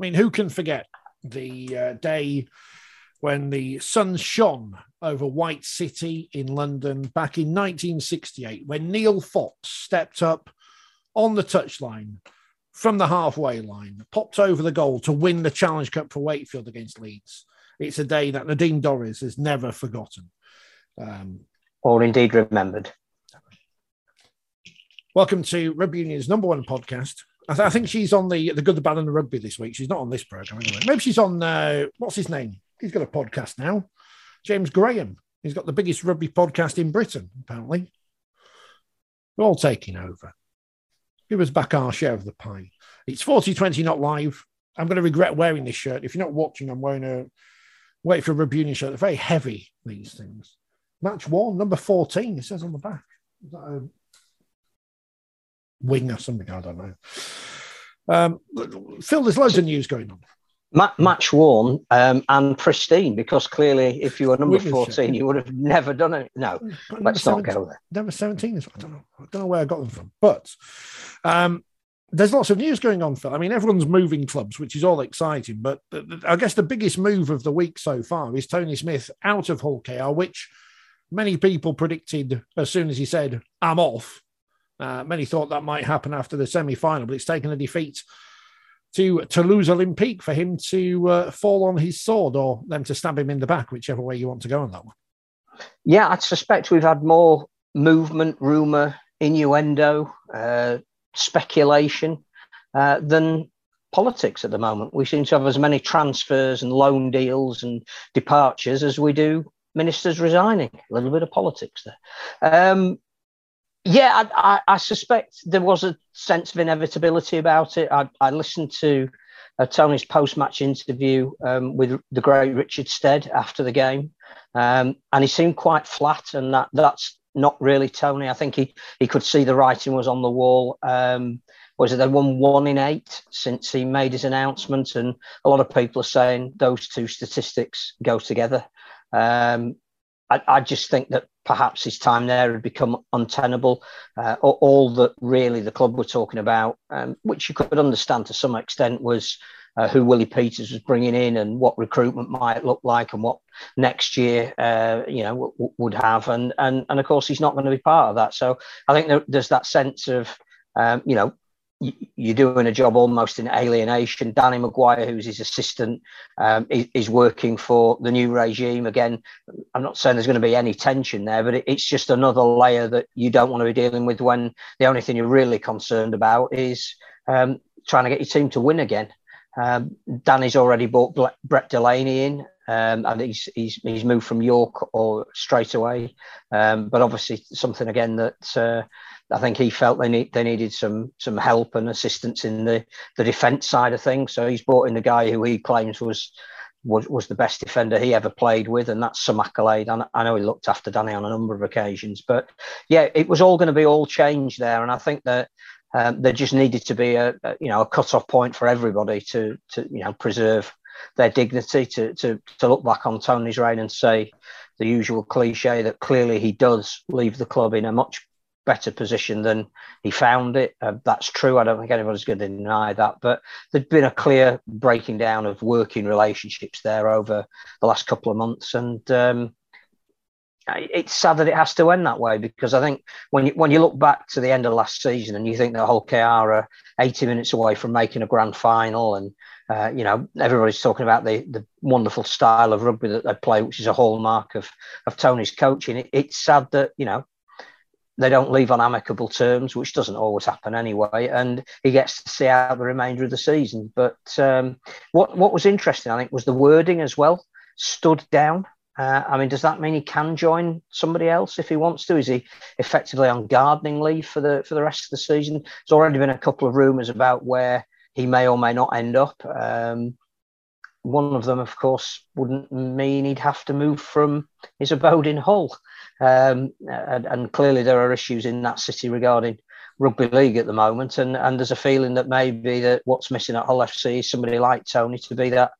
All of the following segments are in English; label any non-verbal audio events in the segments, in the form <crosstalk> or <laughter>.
I mean, who can forget the uh, day when the sun shone over White City in London back in 1968, when Neil Fox stepped up on the touchline from the halfway line, popped over the goal to win the Challenge Cup for Wakefield against Leeds. It's a day that Nadine Dorries has never forgotten. Um, or indeed remembered. Welcome to Rugby Union's number one podcast. I, th- I, think she's on the the good, the bad, and the rugby this week. She's not on this program anyway. Maybe she's on uh, what's his name? He's got a podcast now. James Graham. He's got the biggest rugby podcast in Britain, apparently. We're all taking over. Give us back our share of the pie. It's 40 20 not live. I'm going to regret wearing this shirt. If you're not watching, I'm wearing a wait for a rugby union shirt. They're very heavy, these things. Match one, number 14, it says on the back. Is that a wing or something? I don't know. Um, Phil, there's loads of news going on. match worn um, and pristine because clearly, if you were number 14, you would have never done it. No, but let's not go there. Number 17 is, I don't know. I don't know where I got them from, but um, there's lots of news going on, Phil. I mean, everyone's moving clubs, which is all exciting. But I guess the biggest move of the week so far is Tony Smith out of Hull KR, which many people predicted as soon as he said, I'm off. Uh, many thought that might happen after the semi final, but it's taken a defeat to Toulouse Olympique for him to uh, fall on his sword or them to stab him in the back, whichever way you want to go on that one. Yeah, I suspect we've had more movement, rumour, innuendo, uh, speculation uh, than politics at the moment. We seem to have as many transfers and loan deals and departures as we do ministers resigning. A little bit of politics there. Um, yeah, I, I, I, suspect there was a sense of inevitability about it. I, I listened to uh, Tony's post-match interview um, with the great Richard Stead after the game, um, and he seemed quite flat, and that that's not really Tony. I think he he could see the writing was on the wall. Um, was it they won one in eight since he made his announcement, and a lot of people are saying those two statistics go together. Um, I, I, just think that perhaps his time there had become untenable. Uh, all that really the club were talking about, um, which you could understand to some extent, was uh, who Willie Peters was bringing in and what recruitment might look like and what next year, uh, you know, w- w- would have. And, and, and of course, he's not going to be part of that. So I think there, there's that sense of, um, you know, you're doing a job almost in alienation. Danny McGuire, who's his assistant, um, is, working for the new regime. Again, I'm not saying there's going to be any tension there, but it, it's just another layer that you don't want to be dealing with when the only thing you're really concerned about is um, trying to get your team to win again. Um, Danny's already bought Brett Delaney in. Um, and he's, he's he's moved from York or straight away, um, but obviously something again that uh, I think he felt they need they needed some some help and assistance in the the defence side of things. So he's brought in the guy who he claims was was, was the best defender he ever played with, and that's some accolade. And I know he looked after Danny on a number of occasions, but yeah, it was all going to be all changed there. And I think that um, there just needed to be a, a you know a cut off point for everybody to to you know preserve their dignity to to to look back on Tony's reign and say the usual cliche that clearly he does leave the club in a much better position than he found it. Uh, that's true. I don't think anybody's going to deny that. But there'd been a clear breaking down of working relationships there over the last couple of months, and um, it's sad that it has to end that way because I think when you when you look back to the end of last season and you think that Hull KR are 80 minutes away from making a grand final and uh, you know everybody's talking about the the wonderful style of rugby that they play which is a hallmark of of Tony's coaching it, it's sad that you know they don't leave on amicable terms, which doesn't always happen anyway, and he gets to see out the remainder of the season. But um, what what was interesting, I think, was the wording as well. Stood down. Uh, I mean, does that mean he can join somebody else if he wants to? Is he effectively on gardening leave for the for the rest of the season? There's already been a couple of rumours about where he may or may not end up. Um, one of them, of course, wouldn't mean he'd have to move from his abode in Hull. Um, and, and, clearly, there are issues in that city regarding rugby league at the moment. And, and there's a feeling that maybe that what's missing at Hull FC is somebody like Tony to be that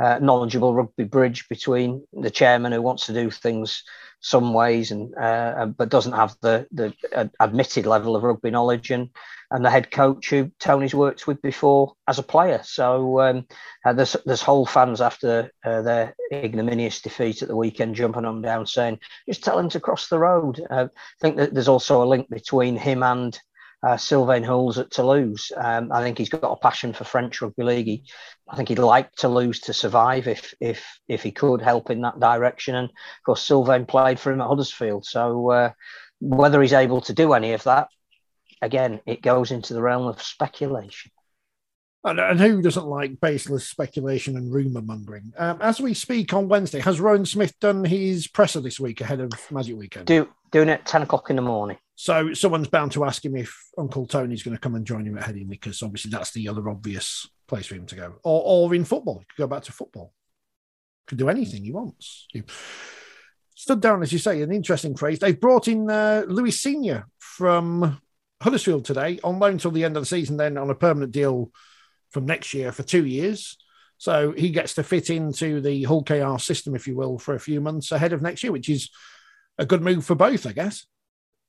uh, knowledgeable rugby bridge between the chairman who wants to do things some ways and uh, but doesn't have the the admitted level of rugby knowledge and and the head coach who Tony's worked with before as a player. So um, uh, there's there's Hull fans after uh, their ignominious defeat at the weekend jumping on down saying, just tell him to cross the road. Uh, I think that there's also a link between him and uh, Sylvain Houlles at Toulouse. Um, I think he's got a passion for French rugby league. He, I think he'd like Toulouse to survive if if if he could help in that direction. And of course, Sylvain played for him at Huddersfield. So uh, whether he's able to do any of that, again, it goes into the realm of speculation. And, and who doesn't like baseless speculation and rumour mongering? Um, as we speak on Wednesday, has Rohan Smith done his presser this week ahead of Magic Weekend? Do, doing it at 10 o'clock in the morning. So someone's bound to ask him if Uncle Tony's going to come and join him at Headingley because obviously that's the other obvious place for him to go. Or, or in football, he could go back to football. Could do anything he wants. He stood down, as you say, an interesting phrase. They've brought in uh, Louis Senior from Huddersfield today on loan till the end of the season, then on a permanent deal from next year for two years. So he gets to fit into the Hull KR system, if you will, for a few months ahead of next year, which is a good move for both, I guess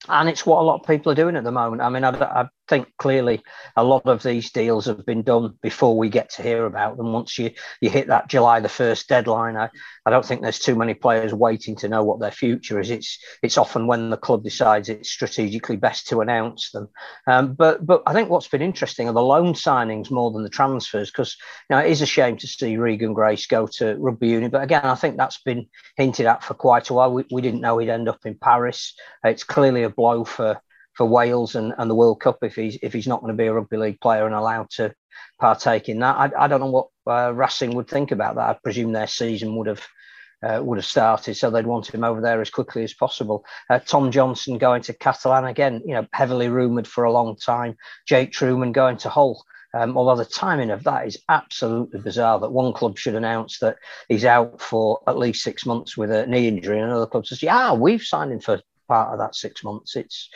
and it's what a lot of people are doing at the moment. I mean, I, I, think clearly a lot of these deals have been done before we get to hear about them. Once you you hit that July the first deadline, I, I don't think there's too many players waiting to know what their future is. It's it's often when the club decides it's strategically best to announce them. Um, but but I think what's been interesting are the loan signings more than the transfers because you know it is a shame to see Regan Grace go to rugby union. But again, I think that's been hinted at for quite a while. We, we didn't know he'd end up in Paris. It's clearly a blow for for Wales and, and the World Cup if he's if he's not going to be a rugby league player and allowed to partake in that. I, I don't know what uh, Racing would think about that. I presume their season would have uh, would have started, so they'd want him over there as quickly as possible. Uh, Tom Johnstone going to Catalan again, you know, heavily rumoured for a long time. Jake Trueman going to Hull. Um, although the timing of that is absolutely bizarre that one club should announce that he's out for at least six months with a knee injury, and another club says, "Yeah, we've signed him for part of that six months." It's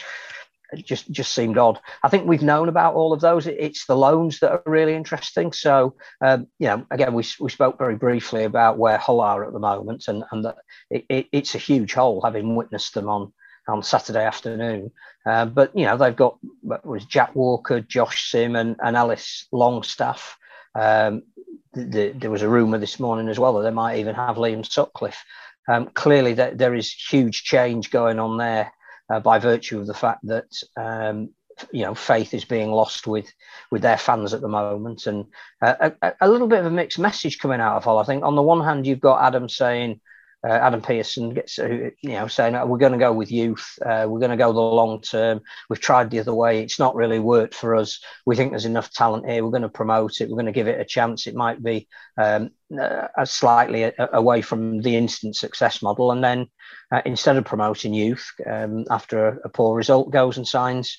it just just seemed odd. I think we've known about all of those. It's the loans that are really interesting. So, um, you know, again, we, we spoke very briefly about where Hull are at the moment, and and that it, it, it's a huge hole, having witnessed them on on Saturday afternoon. Uh, but you know, they've got was Jack Walker, Josh Simm, and, and Ellis Longstaff. Um, the, the, there was a rumor this morning as well that they might even have Liam Sutcliffe. Um, clearly, that there is huge change going on there uh, by virtue of the fact that um, you know faith is being lost with with their fans at the moment, and uh, a, a, little bit of a mixed message coming out of Hull. I think on the one hand you've got Adam saying. Uh, Adam Pearson gets, uh, you know, saying we're going to go with youth. Uh, we're going to go the long term. We've tried the other way. It's not really worked for us. We think there's enough talent here. We're going to promote it. We're going to give it a chance. It might be um, uh, slightly a, away from the instant success model, and then uh, instead of promoting youth um, after a, a, poor result, goes and signs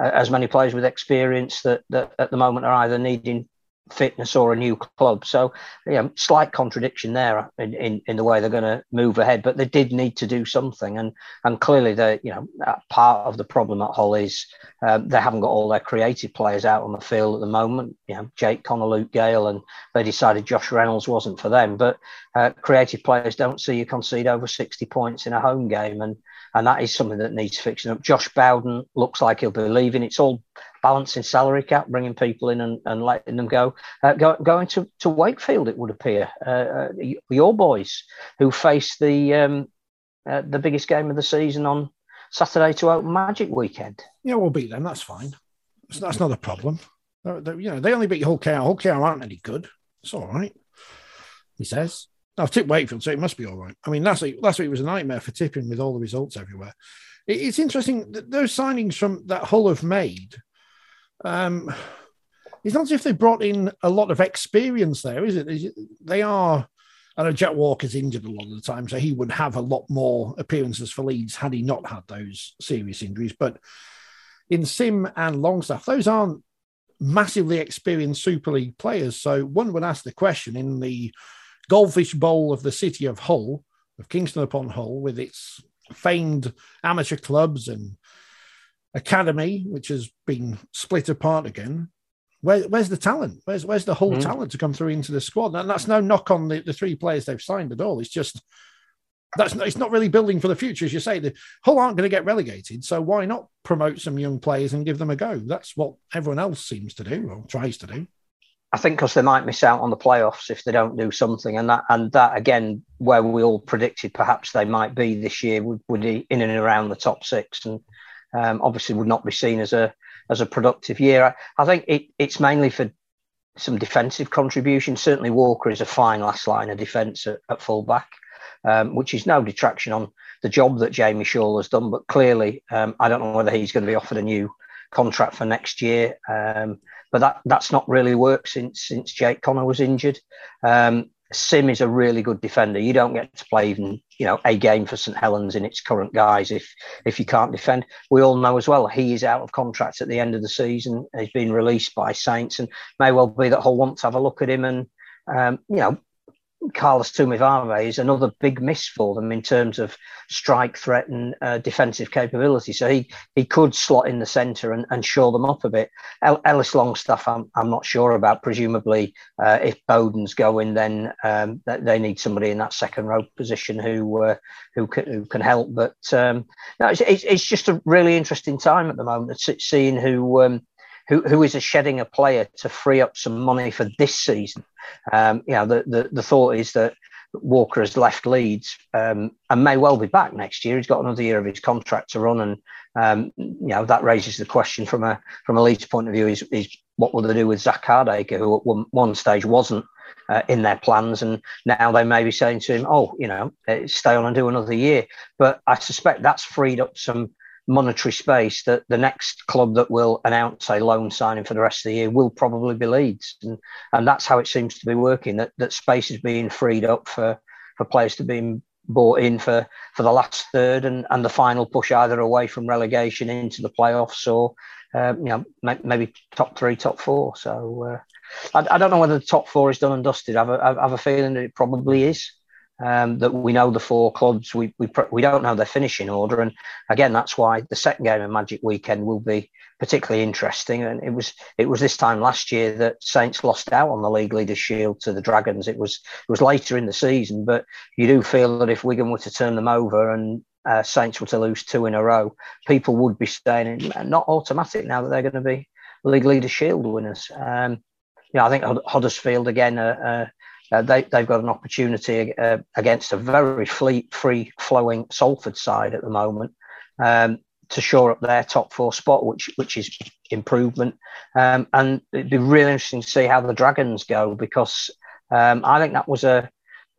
uh, as many players with experience that, that at the moment are either needing fitness or a new club. So, you know, slight contradiction there in, in, in the way they're going to move ahead. But they did need to do something, and and clearly, the you know, part of the problem at Hull is um, they haven't got all their creative players out on the field at the moment. You know, Jake Connor, Luke Gale, and they decided Josh Reynolds wasn't for them. But uh, creative players don't see you concede over sixty points in a home game, and and that is something that needs fixing up. Josh Bowden looks like he'll be leaving. It's all balancing salary cap, bringing people in and, and letting them go. Uh, go going to, to Wakefield, it would appear. Uh, uh, your boys who face the um, uh, the biggest game of the season on Saturday to open Magic weekend. Yeah, we'll beat them. That's fine. That's, that's not a problem. They're, they're, you know, they only beat Hull KR. Hull KR aren't any good. It's all right. He says. I've tipped Wakefield, so it must be all right. I mean, last week, last week was a nightmare for tipping with all the results everywhere. It, it's interesting that those signings from that Hull have made um, it's not as if they brought in a lot of experience there, is it? They are. I know Jack Walker's injured a lot of the time, so he would have a lot more appearances for Leeds had he not had those serious injuries. But in Simm and Longstaff, those aren't massively experienced Super League players. So one would ask the question in the Goldfish Bowl of the city of Hull, of Kingston upon Hull, with its famed amateur clubs and academy, which has been split apart again. Where, where's the talent? Where's where's the whole mm. talent to come through into the squad? And that's no knock on the, the three players they've signed at all. It's just that's not, it's not really building for the future, as you say. The Hull aren't going to get relegated, so why not promote some young players and give them a go? That's what everyone else seems to do or tries to do. I think because they might miss out on the playoffs if they don't do something, and that and that again, where we all predicted perhaps they might be this year, would, would be in and around the top six, and um, obviously would not be seen as a as a productive year. I, I think it, it's mainly for some defensive contribution. Certainly, Walker is a fine last line of defence at, at fullback, um, which is no detraction on the job that Jamie Shaul has done. But clearly, um, I don't know whether he's going to be offered a new contract for next year. Um, but that that's not really worked since since Jake Connor was injured. Um, Simm is a really good defender. You don't get to play even, you know, a game for St Helens in its current guise if if you can't defend. We all know as well he is out of contract at the end of the season. He's been released by Saints, and may well be that Hull want to have a look at him and um, you know Carlos Tuimavave is another big miss for them in terms of strike threat and uh, defensive capability. So he he could slot in the centre and, and shore them up a bit. El- Ellis Longstaff, I'm, I'm not sure about. Presumably, uh, if Bowden's going, then um, they need somebody in that second row position who uh, who, can, who can help. But um, no, it's, it's, it's, just a really interesting time at the moment, seeing who. Um, who, who is a shedding a player to free up some money for this season. Um, you know, the, the, the thought is that Walker has left Leeds um, and may well be back next year. He's got another year of his contract to run, and um, you know that raises the question from a from a Leeds point of view: is, is what will they do with Zak Hardaker, who at one, stage wasn't uh, in their plans, and now they may be saying to him, "Oh, you know, uh, stay on and do another year." But I suspect that's freed up some monetary space that the next club that will announce a loan signing for the rest of the year will probably be Leeds. And, and that's how it seems to be working, that, that space is being freed up for, for players to be bought in for, for the last third and, and the final push either away from relegation into the playoffs or, um, you know, maybe top three, top four. So uh, I, I, don't know whether the top four is done and dusted. I have a, I have a feeling that it probably is um, that we know the four clubs. We, we we don't know their finishing order, and again, that's why the second game of Magic Weekend will be particularly interesting. And it was it was this time last year that Saints lost out on the league leaders' shield to the Dragons. It was it was later in the season, but you do feel that if Wigan were to turn them over and uh, Saints were to lose two in a row, people would be staying in, not automatic now that they're going to be league leaders' shield winners. Um, you know, I think Huddersfield again. Uh, uh, uh, they, they've got an opportunity uh, against a very free, free flowing Salford side at the moment um, to shore up their top four spot, which which is improvement. Um, and it'd be really interesting to see how the Dragons go because um, I think that was a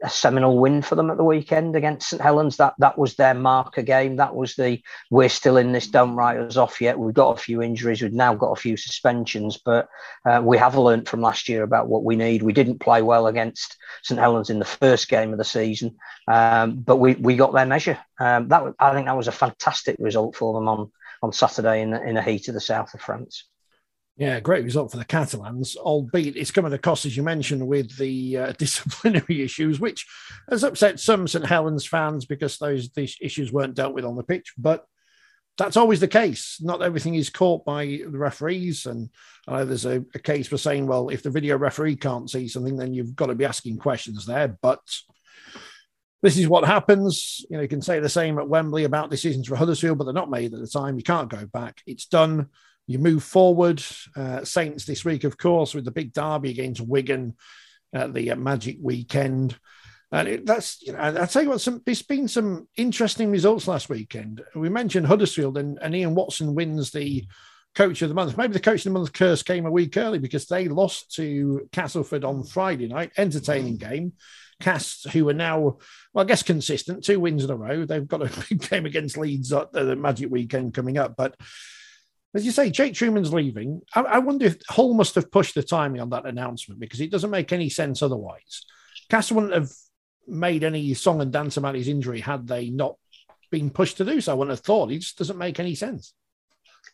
a seminal win for them at the weekend against St Helens. That that was their marker game. That was the we're still in this. Don't write us off yet. We've got a few injuries. We've now got a few suspensions, but uh, we have learned from last year about what we need. We didn't play well against St Helens in the first game of the season, um, but we we got their measure. Um, that I think that was a fantastic result for them on on Saturday in the, in the heat of the south of France. Yeah, great result for the Catalans, albeit it's come at a cost, as you mentioned, with the uh, <laughs> disciplinary issues, which has upset some St Helens fans because those these issues weren't dealt with on the pitch. But that's always the case. Not everything is caught by the referees. And I know there's a, a case for saying, well, if the video referee can't see something, then you've got to be asking questions there. But this is what happens. You know, you can say the same at Wembley about decisions for Huddersfield, but they're not made at the time. You can't go back. It's done. You move forward. Uh, Saints this week, of course, with the big derby against Wigan at the uh, Magic Weekend. And it, that's, you know, I'll tell you what, some, there's been some interesting results last weekend. We mentioned Huddersfield, and, and Ian Watson wins the coach of the month. Maybe the coach of the month curse came a week early because they lost to Castleford on Friday night. Entertaining game. Cas, who are now, well, I guess consistent, two wins in a row. They've got a <laughs> big game against Leeds at the Magic Weekend coming up. But as you say, Jake Trueman's leaving. I, I wonder if Hull must have pushed the timing on that announcement because it doesn't make any sense otherwise. Castle wouldn't have made any song and dance about his injury had they not been pushed to do so. I wouldn't have thought. It just doesn't make any sense.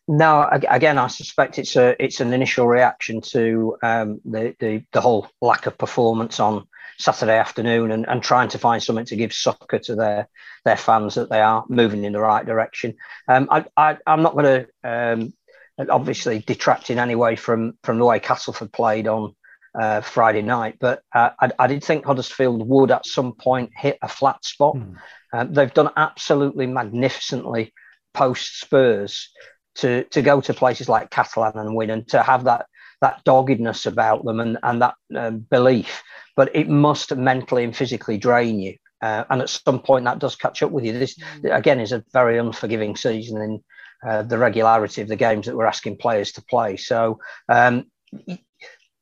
No, again, I suspect it's a it's an initial reaction to um, the, the the whole lack of performance on Saturday afternoon and, and trying to find something to give soccer to their their fans that they are moving in the right direction. Um, I, I am not going to um, obviously detract in any way from from the way Castleford played on uh, Friday night, but uh, I, I, did think Huddersfield would at some point hit a flat spot. Mm. Um, they've done absolutely magnificently post Spurs to to go to places like Catalan and win, and to have that that doggedness about them and and that um, belief. But it must mentally and physically drain you, uh, and at some point that does catch up with you. This mm. again is a very unforgiving season in uh, the regularity of the games that we're asking players to play. So. Um,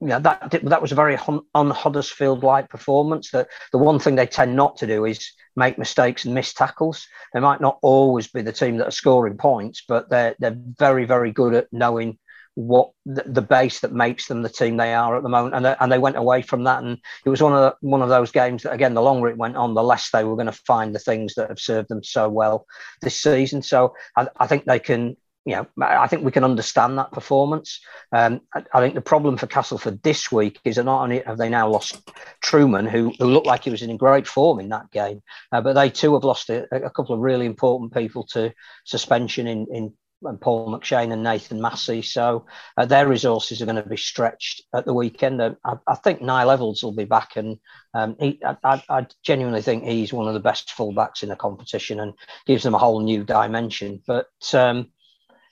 yeah, that that was a very un Huddersfield like performance. That the one thing they tend not to do is make mistakes and miss tackles. They might not always be the team that are scoring points, but they're they're very very good at knowing what the, the base that makes them the team they are at the moment. And they, and they went away from that, and it was one of the, one of those games that again, the longer it went on, the less they were going to find the things that have served them so well this season. So I, I think they can you know, I think we can understand that performance. Um, I, I, think the problem for Castleford this week is that not only have they now lost Trueman, who, who looked like he was in great form in that game, uh, but they too have lost a, a, couple of really important people to suspension in, in Paul McShane and Nathan Massey. So uh, their resources are going to be stretched at the weekend. Uh, I, I, think Niall Evalds will be back, and um, he, I, I, genuinely think he's one of the best fullbacks in the competition and gives them a whole new dimension. But um,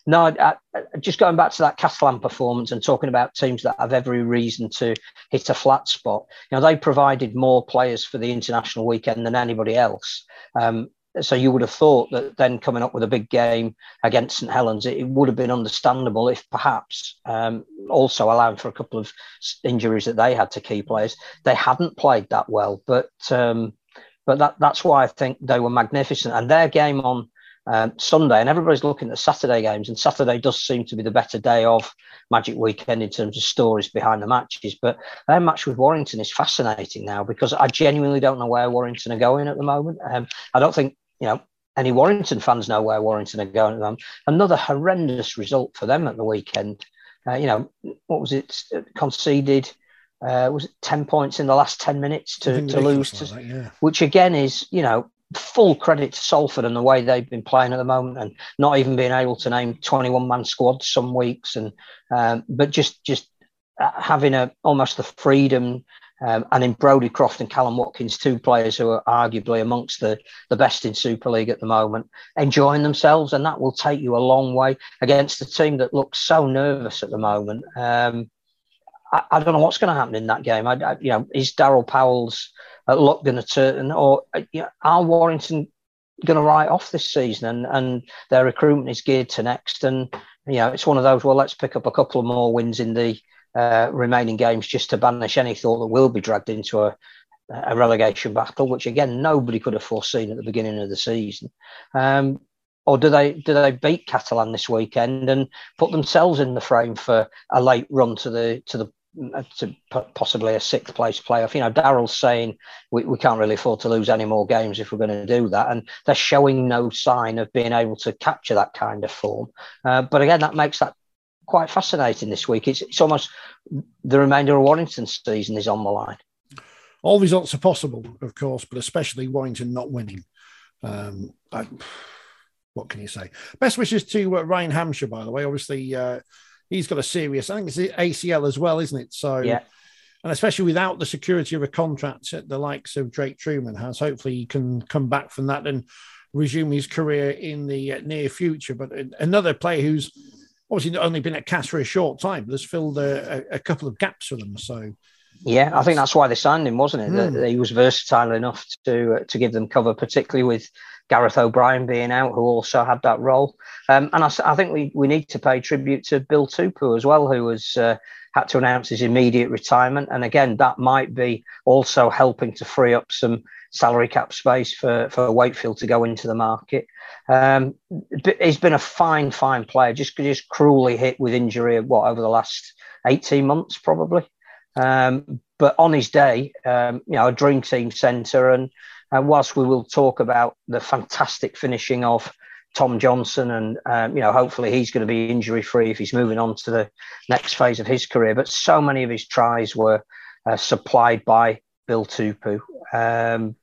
no, I, just going back to that Catalan performance and talking about teams that have every reason to hit a flat spot. You know, they provided more players for the international weekend than anybody else. Um, so you would have thought that then coming up with a big game against St Helens, it, would have been understandable if perhaps um, also allowing for a couple of injuries that they had to key players, they hadn't played that well. But um, but that that's why I think they were magnificent. And their game on um, Sunday, and everybody's looking at Saturday games, and Saturday does seem to be the better day of Magic Weekend in terms of stories behind the matches. But their match with Warrington is fascinating now because I genuinely don't know where Warrington are going at the moment. Um, I don't think you know any Warrington fans know where Warrington are going at the moment. Another horrendous result for them at the weekend. Uh, you know, what was it conceded? Uh, was it 10 points in the last 10 minutes to, to lose to, that, yeah. which again is you know full credit to Salford and the way they've been playing at the moment, and not even being able to name 21 man squads some weeks, and um, but just just uh, having a almost the freedom. Um, and in Brodie Croft and Kallum Watkins, two players who are arguably amongst the, the best in Super League at the moment, enjoying themselves, and that will take you a long way against a team that looks so nervous at the moment. Um, I, I, don't know what's going to happen in that game. I, I, you know, is Daryl Powell's luck going to turn, or uh, you know, are Warrington going to write off this season and, and their recruitment is geared to next? And, you know, it's one of those, well, let's pick up a couple of more wins in the uh, remaining games just to banish any thought that we'll be dragged into a, a relegation battle, which again, nobody could have foreseen at the beginning of the season. Um, or do they do they beat Catalan this weekend and put themselves in the frame for a late run to the to the uh, to possibly a sixth place playoff. You know, Daryl's saying we, we can't really afford to lose any more games if we're going to do that, and they're showing no sign of being able to capture that kind of form. Uh, but again, that makes that quite fascinating this week. It's, it's almost the remainder of Warrington's season is on the line. All results are possible, of course, but especially Warrington not winning. Um, I, what can you say? Best wishes to uh, Ryan Hampshire, by the way. Obviously, uh, he's got a serious, I think it's ACL as well, isn't it? So, yeah. And especially without the security of a contract that the likes of Jake Trueman has, hopefully he can come back from that and resume his career in the uh, near future. But another player who's obviously only been at Cas for a short time, but has filled a, a, a couple of gaps for them. So, yeah, I think that's why they signed him, wasn't it? Mm. That he was versatile enough to uh, to give them cover, particularly with Gareth O'Brien being out, who also had that role. Um, and I, I, think we, we need to pay tribute to Bill Tupou as well, who has uh, had to announce his immediate retirement. And again, that might be also helping to free up some salary cap space for, for Wakefield to go into the market. Um, he's been a fine, fine player, just, just cruelly hit with injury, what, over the last 18 months, probably. Um, but on his day, um, you know, a dream team centre. And uh, whilst we will talk about the fantastic finishing of Tom Johnstone, and um, you know, hopefully he's going to be injury free if he's moving on to the next phase of his career. But so many of his tries were uh, supplied by Bill Tupou. Um,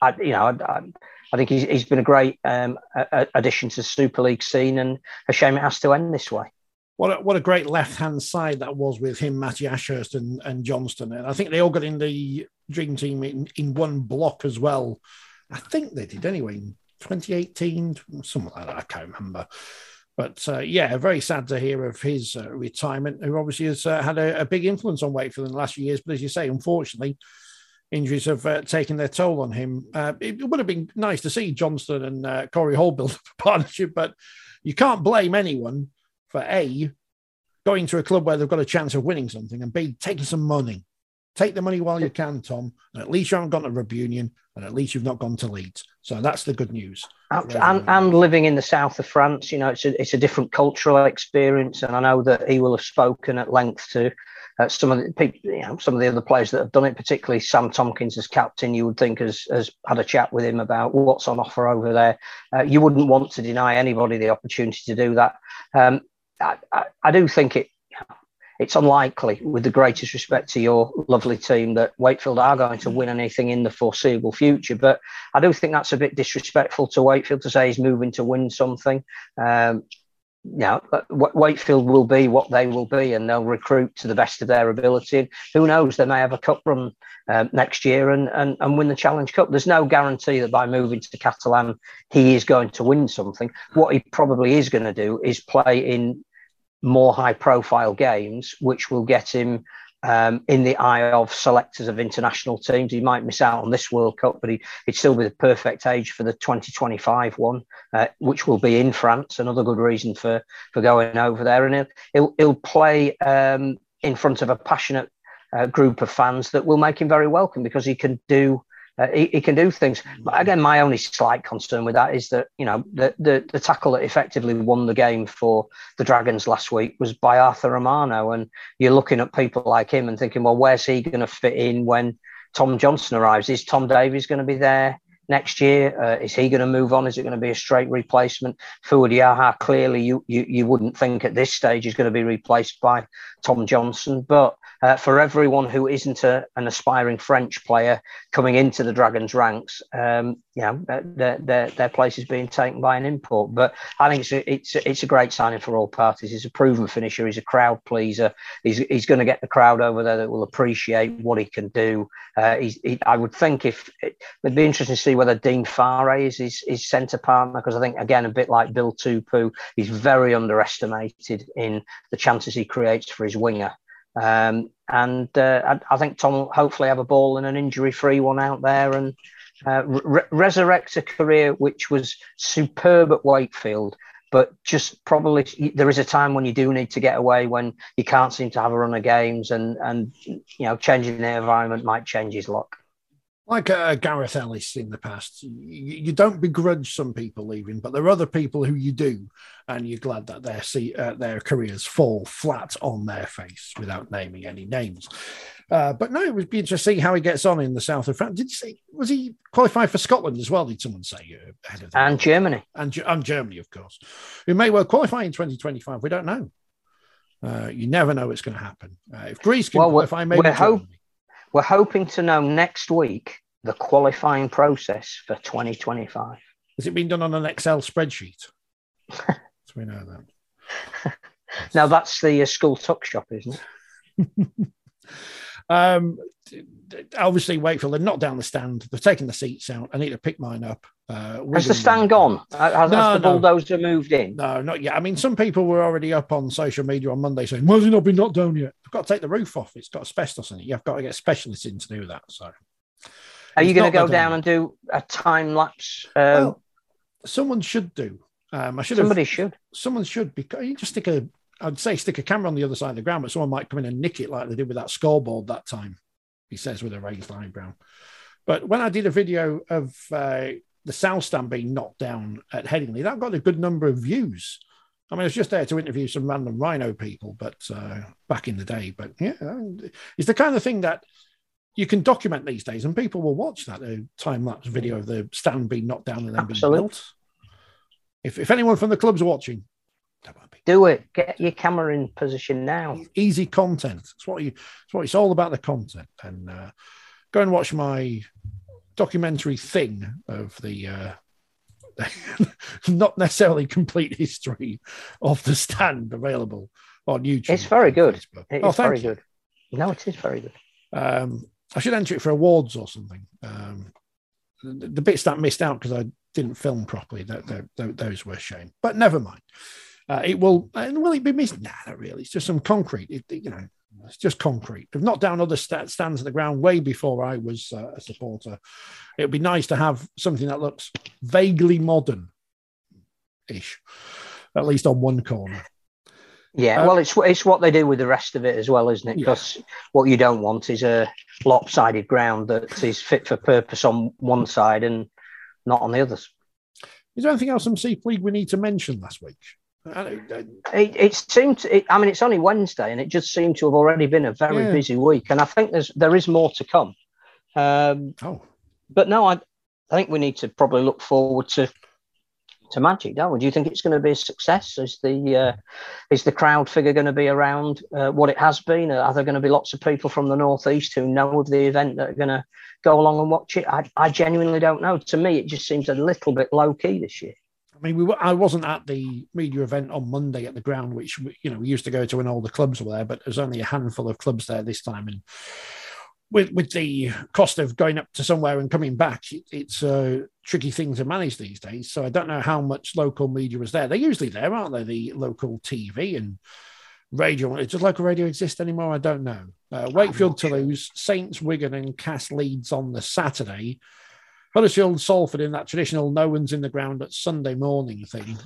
I, you know, I, I think he's, he's been a great um, addition to the Super League scene, and a shame it has to end this way what a, what a great left hand side that was with him, Matty Ashurst and, and Johnstone. And I think they all got in the dream team in, in one block as well. I think they did anyway in 2018, something like that. I can't remember. But uh, yeah, very sad to hear of his uh, retirement, who obviously has uh, had a, a, big influence on Wakefield in the last few years. But as you say, unfortunately, injuries have uh, taken their toll on him. Uh, it would have been nice to see Johnstone and uh, Corey Hall <laughs> build up a partnership, but you can't blame anyone for A, going to a club where they've got a chance of winning something, and B, taking some money. Take the money while you can, Tom. And at least you haven't gone to Rugby Union, and at least you've not gone to Leeds. So that's the good news. And, and, living in the south of France, you know, it's a, it's a different cultural experience. And I know that he will have spoken at length to uh, some of the people, you know, some of the other players that have done it, particularly Sam Tomkins as captain, you would think has, has had a chat with him about what's on offer over there. Uh, you wouldn't want to deny anybody the opportunity to do that. Um, I, I, I do think it it's unlikely, with the greatest respect to your lovely team, that Wakefield are going to win anything in the foreseeable future. But I do think that's a bit disrespectful to Wakefield to say he's moving to win something. Um, you Wakefield will be what they will be, and they'll recruit to the best of their ability. Who knows, they may have a cup run um, next year and, and, and win the Challenge Cup. There's no guarantee that by moving to Catalan, he is going to win something. What he probably is going to do is play in more high profile games, which will get him um, in the eye of selectors of international teams. He might miss out on this World Cup, but he, he'd still be the perfect age for the 2025 one, uh, which will be in France. Another good reason for, for going over there. And he'll, he'll, he'll play um, in front of a passionate uh, group of fans that will make him very welcome because he can do uh, he, he, can do things. But again, my only slight concern with that is that you know the, the, the tackle that effectively won the game for the Dragons last week was by Arthur Romano, and you're looking at people like him and thinking, well, where's he going to fit in when Tom Johnstone arrives? Is Tom Davies going to be there? Next year? Uh, is he going to move on? Is it going to be a straight replacement? Fouad Yaha, clearly you, you, you wouldn't think at this stage is going to be replaced by Tom Johnstone. But uh, for everyone who isn't a, an aspiring French player coming into the Dragons ranks, um, you know, their, their, their place is being taken by an import. But I think it's a, it's, a, it's a great signing for all parties. He's a proven finisher. He's a crowd pleaser. He's, he's going to get the crowd over there that will appreciate what he can do. Uh, he's, he, I would think if it would be interesting to see whether Dean Whare is his, his centre partner, because I think, again, a bit like Bill Tupou, he's very underestimated in the chances he creates for his winger. Um, and uh, I, I, think Tom will hopefully have a ball and an injury free one out there and uh, re- resurrect a career which was superb at Wakefield. But just probably there is a time when you do need to get away when you can't seem to have a run of games and and you know changing the environment might change his luck like uh, Gareth Ellis in the past, you, you, don't begrudge some people leaving, but there are other people who you do, and you're glad that their see, uh, their careers fall flat on their face without naming any names. Uh, but no, it would be interesting to see how he gets on in the south of France. Did you say was he qualified for Scotland as well? Did someone say uh, and Germany and, and Germany, of course, who may well qualify in 2025? We don't know. Uh, you never know what's going to happen. Uh, if Greece can Well, qualify, maybe we're Germany. We're hoping to know next week the qualifying process for 2025. Has it been done on an Excel spreadsheet? <laughs> so we know that. Now that's the uh, school tuck shop, isn't it? <laughs> Um, obviously, Wakefield are not down the stand. They're taking the seats out. I need to pick mine up. Uh, Has the stand gone? Has, has No, the no. bulldozer moved in? No, not yet. I mean, some people were already up on social media on Monday saying, "Why has it not been knocked down yet?" I've got to take the roof off. It's got asbestos in it. You've got to get specialists in to do that. So, Are you going to go down and do a time lapse? Um, well, someone should do. Um, I should somebody have. should. Someone should because you just stick a. I'd say stick a camera on the other side of the ground, but someone might come in and nick it like they did with that scoreboard that time. He says with a raised eyebrow. But when I did a video of uh, the South Stand being knocked down at Headingley, that got a good number of views. I mean, I was just there to interview some random rhino people, but uh, back in the day. But yeah, it's the kind of thing that you can document these days, and people will watch that a time lapse video of the stand being knocked down and then being built. If, if anyone from the clubs watching, that might be Do it. Get your camera in position now. easy content. It's what you. It's what it's all about. The content, and uh, go and watch my documentary thing of the. Uh, <laughs> not necessarily complete history of the stand available on YouTube. It's very good. Facebook. It is oh, very you. good. No, it is very good. Um, I should enter it for awards or something. Um, the, the bits that missed out because I didn't film properly, that, that, that- those were a shame. But never mind. Uh, it will, and will it be missed? Nah, not really. It's just some concrete. It, you know, it's just concrete. They've knocked down other sta- stands at the ground way before I was uh, a supporter. It would be nice to have something that looks vaguely modern ish, at least on one corner. Yeah, Uh, well, it's it's what they do with the rest of it as well, isn't it? Yeah. Because what you don't want is a lopsided ground that is fit for purpose on one side and not on the others. Is there anything else from Super League we need to mention last week? I I- It, it seemed. To, it, I mean, it's only Wednesday, and it just seemed to have already been a very Yeah. busy week. And I think there's there is more to come. Um, oh, but no, I, I think we need to probably look forward to to Magic, don't we? Do you think it's going to be a success? Is the uh, is the crowd figure going to be around uh, what it has been? Are there going to be lots of people from the northeast who know of the event that are going to go along and watch it? I, I genuinely don't know. To me, it just seems a little bit low key this year. I mean, we were, I wasn't at the media event on Monday at the ground, which we- you know we used to go to when all the clubs were there, but there's only a handful of clubs there this time, and with with the cost of going up to somewhere and coming back, it, it's a tricky thing to manage these days. So I don't know how much local media was there. They're usually there, aren't they? The local TV and radio. Does local radio exist anymore? I don't know. Uh, Wakefield, Toulouse, Saints, Wigan, and Cass Leeds on the Saturday. Huddersfield, and Salford in that traditional no one's in the ground at Sunday morning thing.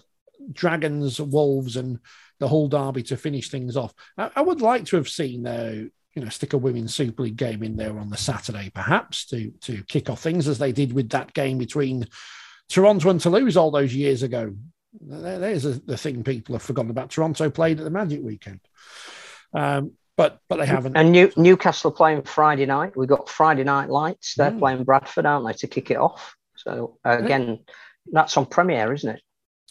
Dragons, Wolves, and the Hull derby to finish things off. I, I would like to have seen, uh, you know, stick a women's Super League game in there on the Saturday, perhaps to to kick off things as they did with that game between Toronto and Toulouse all those years ago. There- There's a, the thing people have forgotten about. Toronto played at the Magic weekend, um, but but they haven't. And New, Newcastle playing Friday night. We've got Friday night lights. They're Mm. playing Bradford, aren't they, to kick it off? So again, that's on Premier, isn't it?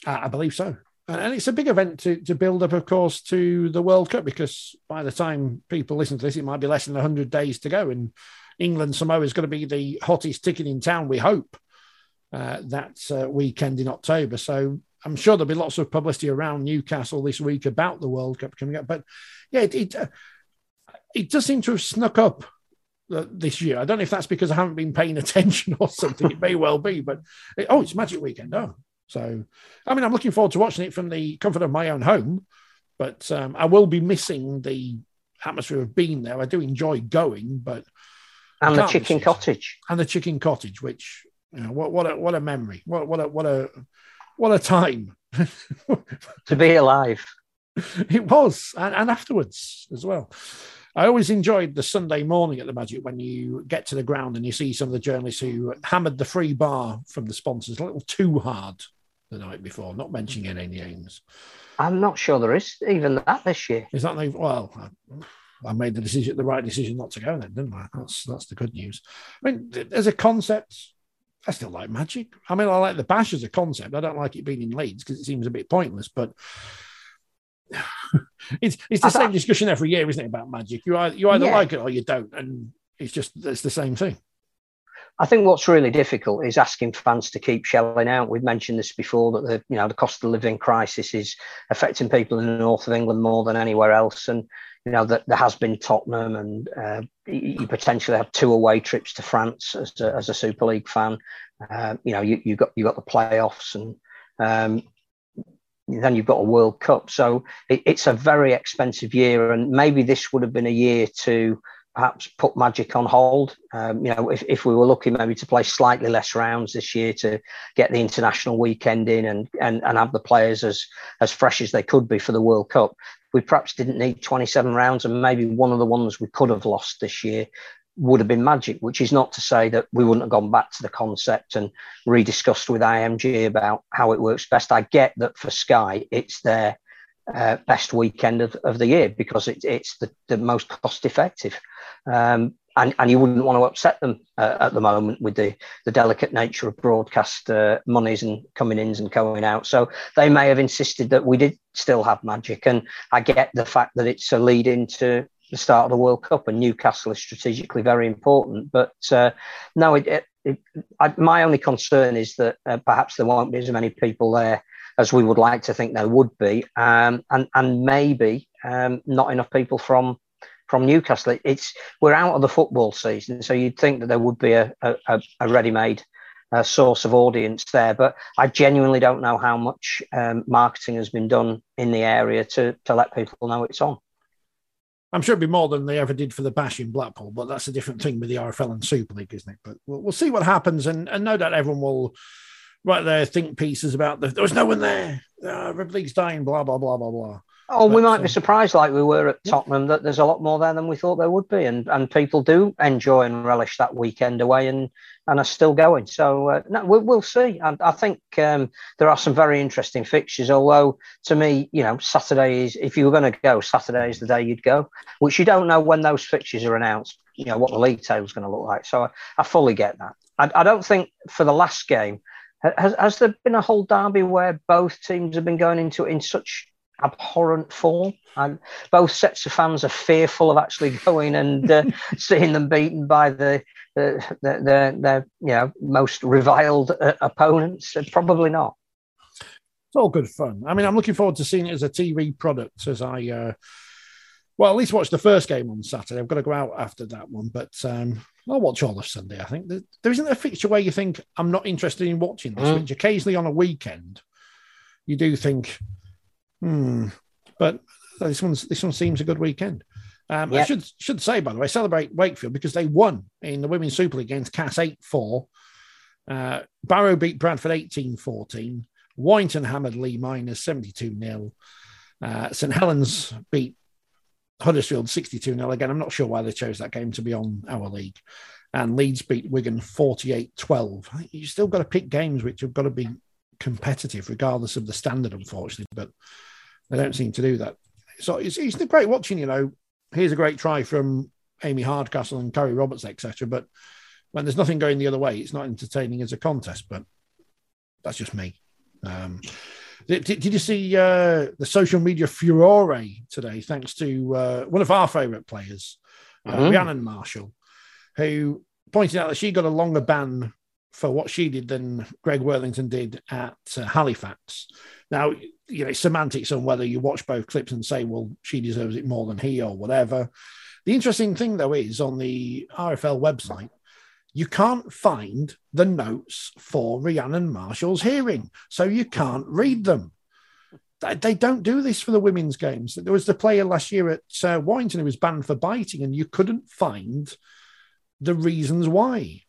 I I believe so. And and it's a big event to, to build up, of course, to the World Cup because by the time people listen to this, it might be less than 100 days to go. And England Samoa is going to be the hottest ticket in town, we hope, uh, that uh, weekend in October. So I'm sure there'll be lots of publicity around Newcastle this week about the World Cup coming up. But yeah, it, it, uh, it does seem to have snuck up uh, this year. I don't know if that's because I haven't been paying <laughs> attention or something. It may well be, but it, oh, it's Magic Weekend. Oh, so I mean, I'm looking forward to watching it from the comfort of my own home, but um, I will be missing the atmosphere of being there. I do enjoy going, but And the Chicken. Cottage. and the chicken cottage, which you know, what what a what a memory, what what a what a what a time <laughs> To be alive. it was, and, and afterwards as well. I always enjoyed the Sunday morning at the Magic when you get to the ground and you see some of the journalists who hammered the free bar from the sponsors a little too hard the night before, not mentioning any names. I'm not sure there is even that this year. Is that the well? I, made the decision, the right decision, not to go then, didn't I? That's that's the good news. I mean, as a concept, I still like Magic. I mean, I like the Bash as a concept. I don't like it being in Leeds because it seems a bit pointless. But <laughs> it's it's the same discussion every year, isn't it, about magic? You either you either yeah. like it or you don't, and it's just it's the same thing. I think what's really difficult is asking fans to keep shelling out. We've mentioned this before that the you know the cost of living crisis is affecting people in the north of England more than anywhere else, and you know that there has been Tottenham, and uh, you potentially have two away trips to France as a, as a Super League fan. Uh, you know you you got you got the playoffs, and um, then you've got a World Cup. So it, it's a very expensive year, and maybe this would have been a year to perhaps put Magic on hold. Um, you know, if, if we were looking maybe to play slightly less rounds this year to get the international weekend in and, and, and have the players as, as fresh as they could be for the World Cup, we perhaps didn't need 27 rounds. And maybe one of the ones we could have lost this year would have been Magic, which is not to say that we wouldn't have gone back to the concept and rediscussed with IMG about how it works best. I get that for Sky, it's their uh, best weekend of, of the year because it, it's the, the most cost effective. Um, and, and you wouldn't want to upset them uh, at the moment with the, the delicate nature of broadcast uh, monies and coming ins and going out. So they may have insisted that we did still have magic. And I get the fact that it's a lead into the start of the World Cup and Newcastle is strategically very important. But uh, no, it, it, it, I, my only concern is that uh, perhaps there won't be as many people there as we would like to think there would be, um, and and maybe um, not enough people from from Newcastle. It's we're out of the football season, so you'd think that there would be a, a, a ready-made uh, source of audience there. But I genuinely don't know how much um, marketing has been done in the area to to let people know it's on. I'm sure it'd be more than they ever did for the bash in Blackpool, but that's a different thing with the RFL and Super League, isn't it? But we'll, we'll see what happens, and, and no doubt everyone will write their think pieces about the, there was no one there, uh, League's dying, blah blah blah blah blah. Oh, but, we might be surprised, like we were at Tottenham, that there's a lot more there than we thought there would be, and and people do enjoy and relish that weekend away, and and are still going. So uh, no, we'll, we'll see. I, I think um, there are some very interesting fixtures. Although to me, you know, Saturday is if you were going to go, Saturday is the day you'd go, which you don't know when those fixtures are announced. You know what the league table is going to look like. So I, I fully get that. I, I don't think for the last game. Has, has there been a whole derby where both teams have been going into it in such abhorrent form. And both sets of fans are fearful of actually <laughs> going and uh, seeing them beaten by the the, the, the, the you know most reviled uh, opponents. Probably not. It's all good fun. I mean, I'm looking forward to seeing it as a TV product as I. Uh, well, at least watch the first game on Saturday. I've got to go out after that one, but um, I'll watch all of Sunday. I think there isn't a fixture where you think I'm not interested in watching this. Mm. Which occasionally on a weekend, you do think Hmm. But this one's this one seems a good weekend. Um, yep. I should should say, by the way, celebrate Wakefield because they won in the Women's Super League against Cas 8 4. Uh, Barrow beat Bradford 18 14. Warrington hammered Leigh Miners 72 0. Uh, St Helens beat Huddersfield 62 0. Again, I'm not sure why they chose that game to be on our league. And Leeds beat Wigan 48 12. You still got to pick games which have got to be competitive, regardless of the standard, unfortunately. But they don't seem to do that. So it's, it's great watching, you know, here's a great try from Amy Hardcastle and Carrie Roberts, etc. But when there's nothing going the other way, it's not entertaining as a contest. But that's just me. Um, did, did, you see uh, the social media furore today? Thanks to uh, one of our favourite players, uh, mm-hmm. Rhiannon Marshall, who pointed out that she got a longer ban for what she did than Greg Worthington did at uh, Halifax. Now, you know, semantics on whether you watch both clips and say, well, she deserves it more than he or whatever. The interesting thing, though, is on the RFL website, you can't find the notes for Rhiannon Marshall's hearing, so you can't read them. They don't do this for the women's games. There was the player last year at uh, Warrington who was banned for biting, and you couldn't find the reasons why.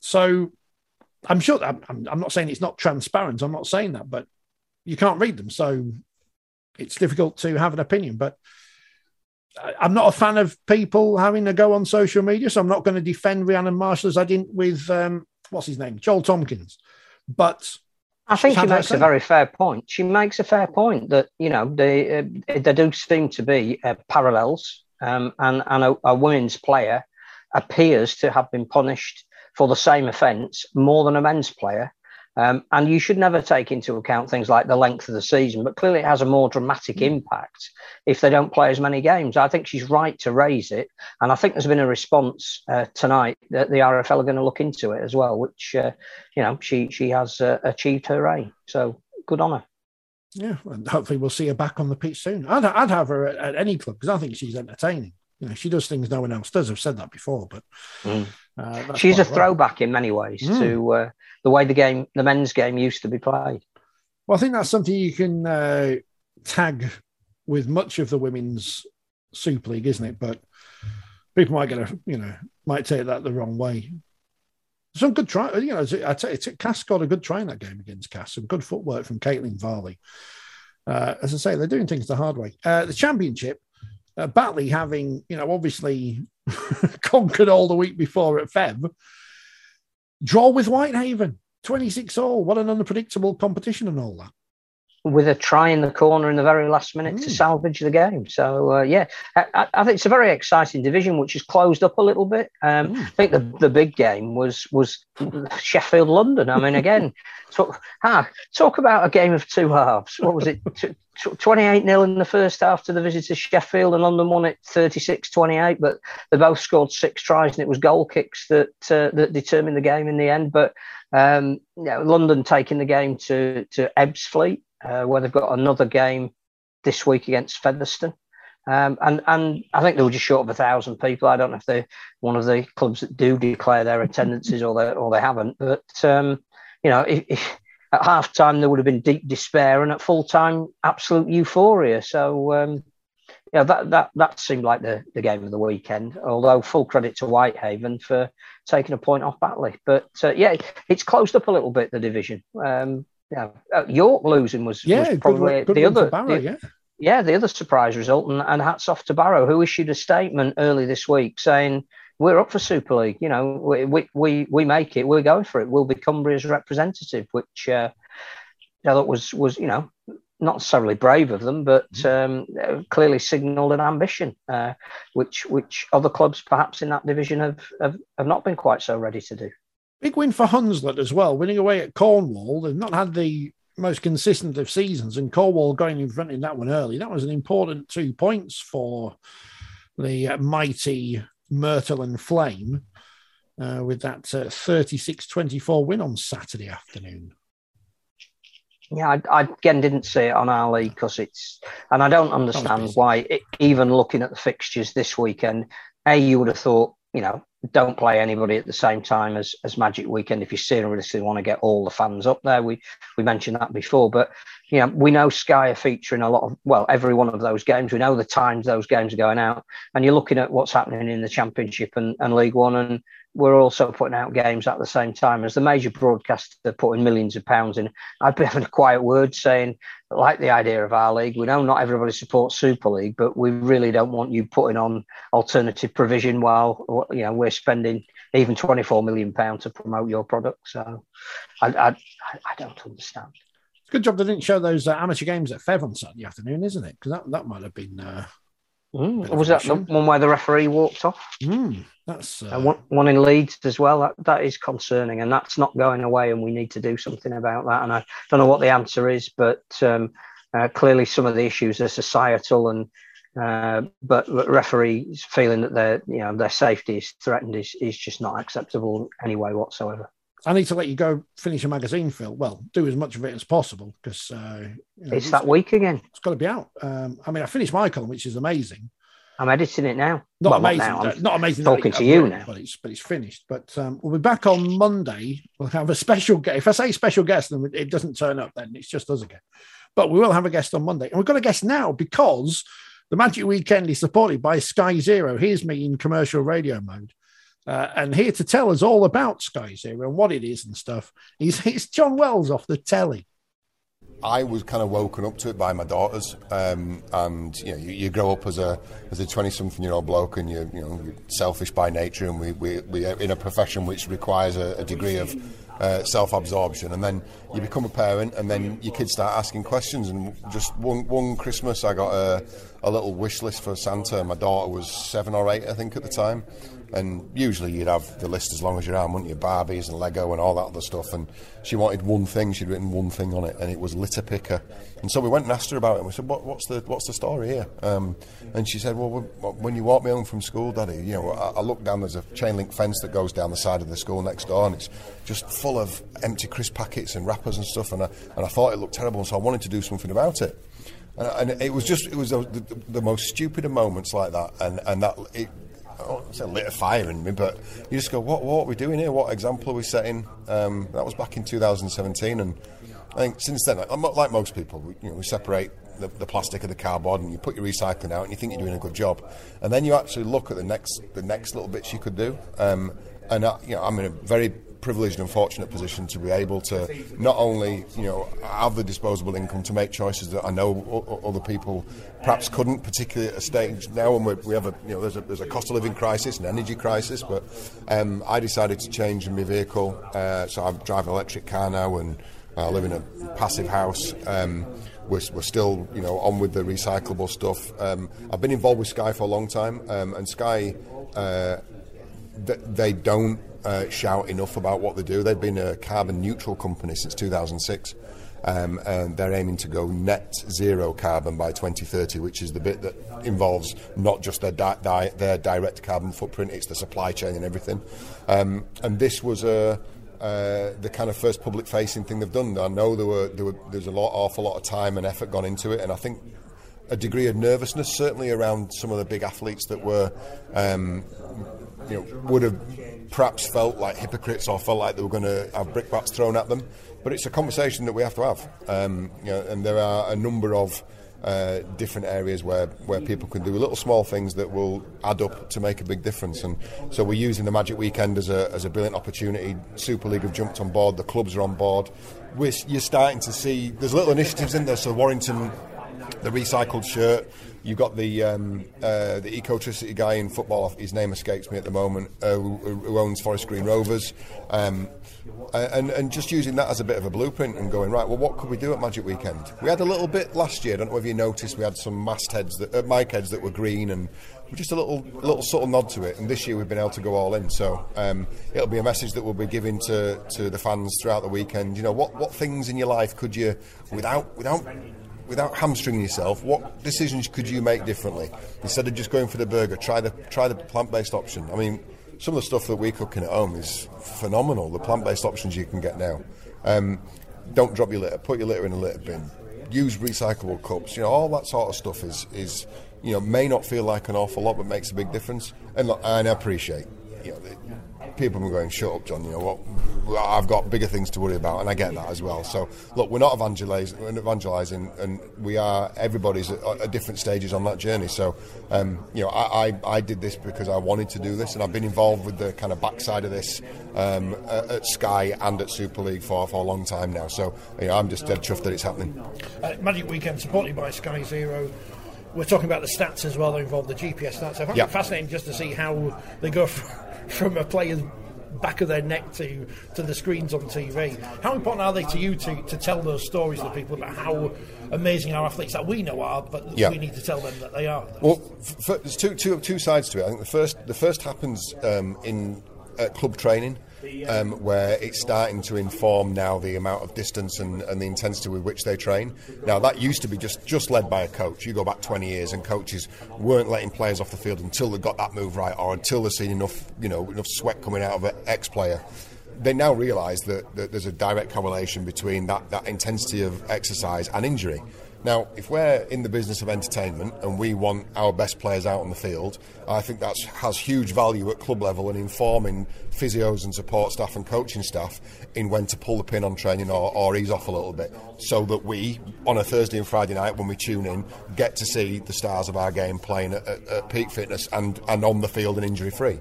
So I'm sure I'm, I'm not saying it's not transparent. I'm not saying that, but you can't read them, so it's difficult to have an opinion. But I'm not a fan of people having to go on social media, so I'm not going to defend Rhiannon Marshall as I didn't with um, what's his name, Joel Tomkins. But I think she makes a very fair point. She makes a fair point that you know they uh, there do seem to be uh, parallels, um, and and a, a women's player appears to have been punished for the same offence more than a men's player. Um, and you should never take into account things like the length of the season, but clearly it has a more dramatic mm. impact if they don't play as many games. I think she's right to raise it. And I think there's been a response uh, tonight that the RFL are going to look into it as well, which, uh, you know, she, she has uh, achieved her aim. So good on her. Yeah, and hopefully we'll see her back on the pitch soon. I'd, I'd have her at, at any club because I think she's entertaining. You know, she does things no one else does. I've said that before, but mm. Uh, she's a throwback in many ways mm. to uh, the way the game, the men's game, used to be played. Well, I think that's something you can uh, tag with much of the women's Super League, isn't it? But people might get a, you know, might take that the wrong way. Some good try, you know. I tell you, Cas got a good try in that game against Cas. Some good footwork from Caitlin Varley. Uh, as I say, they're doing things the hard way. Uh, the championship, uh, Batley having, you know, obviously <laughs> conquered all the week before at Fev, draw with Whitehaven, 26 all. What an unpredictable competition and all that. With a try in the corner in the very last minute mm. to salvage the game. So, uh, yeah, I, I, think it's a very exciting division, which has closed up a little bit. Um, mm. I think the, the big game was was Sheffield London. I mean, <laughs> again, talk, ah, talk about a game of two halves. What was it? <laughs> 28 0 in the first half to the visitors Sheffield, and London won it 36 28. But they both scored six tries, and it was goal kicks that uh, that determined the game in the end. But um, yeah, London taking the game to to Ebbsfleet, uh, where they've got another game this week against Featherstone. Um, and and I think they were just short of a thousand people. I don't know if they're one of the clubs that do declare their attendances or they or they haven't. But um, you know, if, if at half time there would have been deep despair and at full time absolute euphoria so um, yeah that that that seemed like the, the game of the weekend although full credit to whitehaven for taking a point off batley but uh, yeah it's closed up a little bit the division um, yeah uh, york losing was, yeah, was probably good, good the other Barrow, the, yeah. yeah the other surprise result and, and hats off to barrow who issued a statement early this week saying we're up for Super League. You know, we we we make it. We're going for it. We'll be Cumbria's representative, which uh, I thought was was you know not necessarily brave of them, but mm-hmm. um, clearly signalled an ambition, uh, which which other clubs perhaps in that division have, have have not been quite so ready to do. Big win for Hunslet as well, winning away at Cornwall. They've not had the most consistent of seasons, and Cornwall going in front in that one early. That was an important two points for the mighty Myrtle and Flame uh, with that uh, 36 24 win on Saturday afternoon. Yeah, I, I, again didn't see it on our league because it's, and I don't understand why, it, even looking at the fixtures this weekend, A, you would have thought, you know, don't play anybody at the same time as, as Magic Weekend if you seriously want to get all the fans up there. We we mentioned that before, but you know, we know Sky are featuring a lot of well, every one of those games. We know the times those games are going out, and you're looking at what's happening in the Championship and, and League One, and we're also putting out games at the same time as the major broadcaster putting millions of pounds in. I'd be having a quiet word saying, like the idea of our league, we know not everybody supports Super League, but we really don't want you putting on alternative provision while you know we're spending even 24 million pounds to promote your product. So I, I, I don't understand. It's Good job they didn't show those uh, amateur games at Fev on Saturday afternoon, isn't it? Because that, that might have been. Uh, mm. Was that the one where the referee walked off? Mm. That's uh... one, one, in Leeds as well. That that is concerning, and that's not going away. And we need to do something about that. And I don't know what the answer is, but um, uh, clearly some of the issues are societal, and uh, but, but referees feeling that their you know their safety is threatened is is just not acceptable anyway whatsoever. I need to let you go finish a magazine, Phil. Well, do as much of it as possible because uh, you know, it's that week again. It's got to be out. Um, I mean, I finished my column, which is amazing. I'm editing it now. Not well, amazing. Not, now. not amazing. Talking to you now, but it's but it's finished. But um, we'll be back on Monday. We'll have a special guest. If I say special guest, then it doesn't turn up. Then it's just us again. But we will have a guest on Monday, and we've got a guest now because the Magic Weekend is supported by Sky Zero. Here's me in commercial radio mode. Uh, and here to tell us all about Sky Zero and what it is and stuff He's <laughs> Jon Wells off the telly. I was kind of woken up to it by my daughters, um, and you know, you, you, grow up as a as a twenty something year old bloke, and you you know you're selfish by nature, and we we we are in a profession which requires a, a degree of uh, self absorption, and then you become a parent, and then your kids start asking questions. And just one one Christmas, I got a, a little wish list for Santa. My daughter was seven or eight, I think, at the time, And usually you'd have the list as long as your arm, wouldn't you? Barbies and Lego and all that other stuff. And she wanted one thing, she'd written one thing on it, and it was litter picker. And so we went and asked her about it, and we said, what, what's, the, what's the story here? Um, and she said, well, when you walk me home from school, Daddy, you know, I, I look down, there's a chain link fence that goes down the side of the school next door, and it's just full of empty crisp packets and wrappers and stuff. And I, and I thought it looked terrible, so I wanted to do something about it. And, and it was just, it was the, the, the most stupid of moments like that, and, and that, it, I don't say lit a fire in me, but you just go, what, what are we doing here? What example are we setting? Um, that was back in 2017, and I think since then, not like most people. We, you know, we separate the, the, plastic and the cardboard, and you put your recycling out, and you think you're doing a good job, and then you actually look at the next the next little bits you could do. Um, and I, you know, I'm in a very privileged and fortunate position to be able to not only you know have the disposable income to make choices that I know other people perhaps couldn't, particularly at a stage now when we have a you know there's a there's a cost of living crisis, an energy crisis. But um, I decided to change my vehicle, uh, so I drive an electric car now and I live in a passive house. Um, we're, we're, still, you know, on with the recyclable stuff. Um, I've been involved with Sky for a long time, um, and Sky, uh, th- they don't uh, shout enough about what they do. They've been a carbon neutral company since 2006. Um, and they're aiming to go net zero carbon by 2030, which is the bit that involves not just their, di- di- their direct carbon footprint, it's the supply chain and everything. Um, and this was a, uh, the kind of first public facing thing they've done. I know there were, there were there's a lot, awful lot of time and effort gone into it, and I think a degree of nervousness, certainly around some of the big athletes that were, um, you know, would have perhaps felt like hypocrites or felt like they were going to have brickbats thrown at them. But it's a conversation that we have to have. Um, you know, and there are a number of uh, different areas where, where people can do little small things that will add up to make a big difference. And so we're using the Magic Weekend as a, as a brilliant opportunity. Super League have jumped on board, the clubs are on board. We're, you're starting to see, there's little initiatives in there. So Warrington, the recycled shirt, You've got the um, uh, the ecotricity guy in football. His name escapes me at the moment. Uh, who, who, owns Forest Green Rovers, um, and and just using that as a bit of a blueprint and going right. Well, what could we do at Magic Weekend? We had a little bit last year. I don't know if you noticed. We had some mastheads that uh, mic heads that were green and just a little little subtle nod to it. And this year we've been able to go all in. So um, it'll be a message that we'll be giving to, to the fans throughout the weekend. You know, what, what things in your life could you, without without without hamstringing yourself, what decisions could you make differently instead of just going for the burger? Try the try the plant-based option. I mean, some of the stuff that we're cooking at home is phenomenal. The plant-based options you can get now. Um, don't drop your litter. Put your litter in a litter bin. Use recyclable cups. You know, all that sort of stuff is is you know may not feel like an awful lot, but makes a big difference. And look, and I appreciate you know people are going, shut up, Jon. You know what? I've got bigger things to worry about, and I get that as well. So look, we're not evangelizing, we're evangelizing, and we are. Everybody's at, at different stages on that journey. So um, you know, I, I, I, did this because I wanted to do this, and I've been involved with the kind of backside of this um, at Sky and at Super League for, for a long time now. So you know, I'm just dead chuffed that it's happening. Uh, Magic Weekend supported by Sky Zero we're talking about the stats as well. They involve the GPS stats. I find it fascinating just to see how they go from, from a player's back of their neck to, to the screens on TV. How important are they to you to, to tell those stories to people about how amazing our athletes that we know are, but yeah. we need to tell them that they are? Well, f- there's two, two, two sides to it. I think the first, the first happens um, in uh, club training um, where it's starting to inform now the amount of distance and, and, the intensity with which they train. Now that used to be just just led by a coach. You go back 20 years, and coaches weren't letting players off the field until they got that move right, or until they've seen enough, you know, enough sweat coming out of an ex-player they now realise that, that, there's a direct correlation between that, that intensity of exercise and injury. Now, if we're in the business of entertainment and we want our best players out on the field, I think that has huge value at club level and informing physios and support staff and coaching staff in when to pull the pin on training or, or ease off a little bit so that we, on a Thursday and Friday night when we tune in, get to see the stars of our game playing at, at, at peak fitness and, and on the field and injury free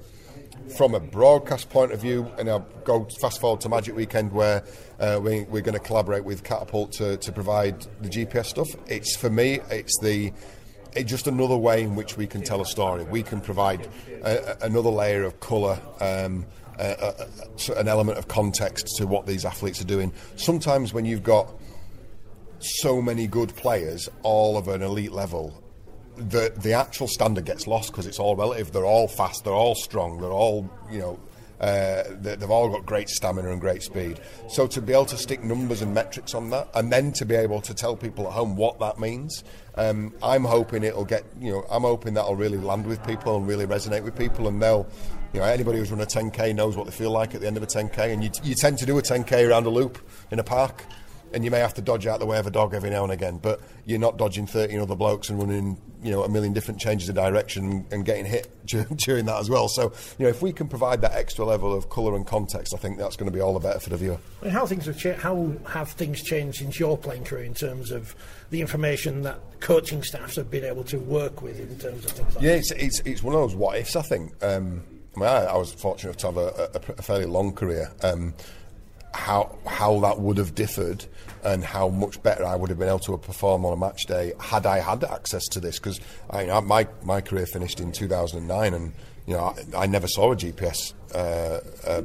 from a broadcast point of view, and I'll go fast forward to Magic Weekend where uh, we, are going to collaborate with Catapult to, to provide the GPS stuff. It's for me, it's the it's just another way in which we can tell a story. We can provide a, another layer of colour. Um, an element of context to what these athletes are doing. Sometimes when you've got so many good players, all of an elite level, the the actual standard gets lost because it's all relative. They're all fast. They're all strong. They're all you know. Uh, they, they've all got great stamina and great speed. So to be able to stick numbers and metrics on that, and then to be able to tell people at home what that means, um, I'm hoping it'll get. You know, I'm hoping that'll really land with people and really resonate with people, and they'll. You know, anybody who's run a 10k knows what they feel like at the end of a 10k, and you, you tend to do a 10k around a loop in a park and you may have to dodge out the way of a dog every now and again, but you're not dodging 13 other blokes and running, you know, a million different changes of direction and getting hit <laughs> during that as well. So, you know, if we can provide that extra level of colour and context, I think that's going to be all the better for the viewer. And how things have cha- how have things changed since your playing career in terms of the information that coaching staffs have been able to work with in terms of things like yeah, it's, it's, it's one of those what ifs, I think. Um, I, mean, I, I, was fortunate enough to have a, a, a fairly long career. Um, how how that would have differed and how much better I would have been able to perform on a match day had I had access to this. Because my my career finished in 2009, and you know I, I never saw a GPS, uh, uh,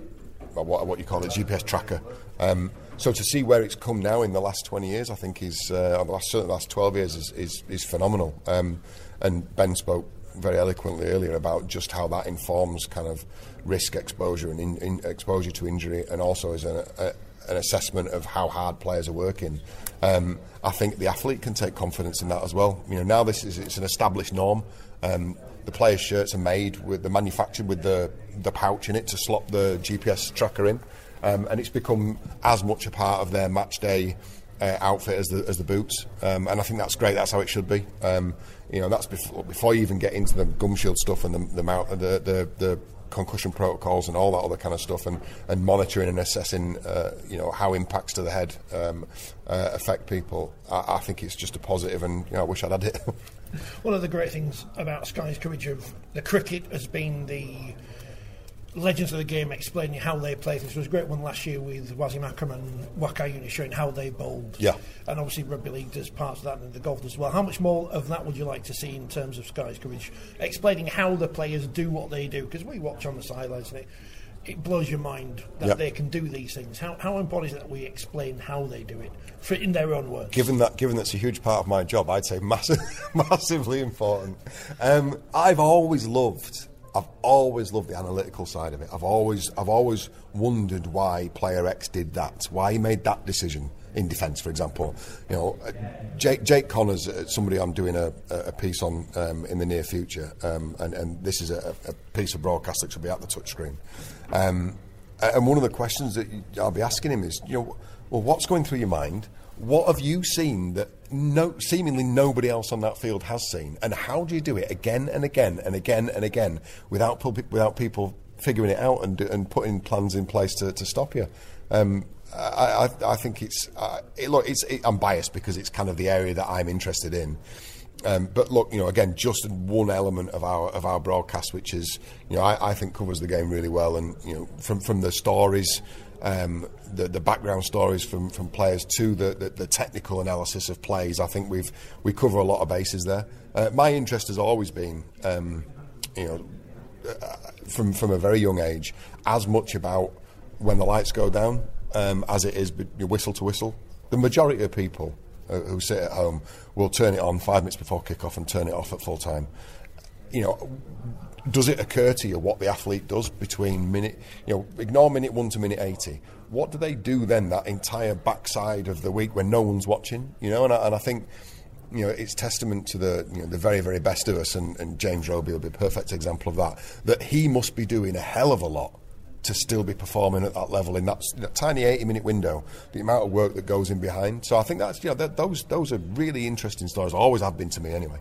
what what you call it, GPS tracker. Um, so to see where it's come now in the last 20 years, I think is uh, the last, certainly the last 12 years is is, is phenomenal. Um, and Ben spoke very eloquently earlier about just how that informs kind of risk exposure and in, in exposure to injury, and also as a, a, an assessment of how hard players are working. Um, I think the athlete can take confidence in that as well. You know, now this is it's an established norm. Um, the players' shirts are made with the manufactured with the the pouch in it to slot the GPS tracker in, um, and it's become as much a part of their match day uh, outfit as the, as the boots, um, and I think that's great. That's how it should be. Um, you know, that's before, before you even get into the gum shield stuff and the the, mount, the, the, the concussion protocols and all that other kind of stuff, and, and monitoring and assessing, uh, you know, how impacts to the head um, uh, affect people. I, I, think it's just a positive, and you know, I wish I'd had it. <laughs> One of the great things about Sky's coverage of the cricket has been the legends of the game explaining how they play This was a great one last year with Wasim Akram and Waqar showing how they bowled. Yeah. And obviously rugby league does parts of that and the golf as well. How much more of that would you like to see in terms of Sky's coverage, explaining how the players do what they do? Because we watch on the sidelines and it, it blows your mind that yep. they can do these things. How, how important is it that we explain how they do it for, in their own words? Given that, given that's a huge part of my job, I'd say massive, <laughs> massively important. Um, I've always loved I've always loved the analytical side of it. I've always, I've always wondered why player X did that, why he made that decision in defence, for example. You know, uh, Jake, Jake Connors, uh, somebody I'm doing a, a piece on um, in the near future, um, and, and, this is a, a, piece of broadcast that should be at the touchscreen. Um, and one of the questions that I'll be asking him is, you know, well, what's going through your mind? What have you seen that no, seemingly nobody else on that field has seen? And how do you do it again and again and again and again without without people figuring it out and, and putting plans in place to, to stop you? Um, I, I, I, think it's uh, it, look. It's it, I'm biased because it's kind of the area that I'm interested in. Um, but look, you know, again, just one element of our of our broadcast, which is, you know, I, I think covers the game really well, and you know, from from the stories um, the, the background stories from, from players to the, the, the, technical analysis of plays. I think we've we cover a lot of bases there. Uh, my interest has always been, um, you know, uh, from from a very young age, as much about when the lights go down um, as it is whistle to whistle. The majority of people uh, who sit at home will turn it on five minutes before kick-off and turn it off at full time. You know, does it occur to you what the athlete does between minute, you know, ignore minute one to minute 80? What do they do then that entire backside of the week when no one's watching? You know, and I, and I think, you know, it's testament to the you know, the very, very best of us, and, and James Roby will be a perfect example of that, that he must be doing a hell of a lot to still be performing at that level in that, that, tiny 80 minute window, the amount of work that goes in behind. So I think that's, you know, those, those are really interesting stories, always have been to me anyway.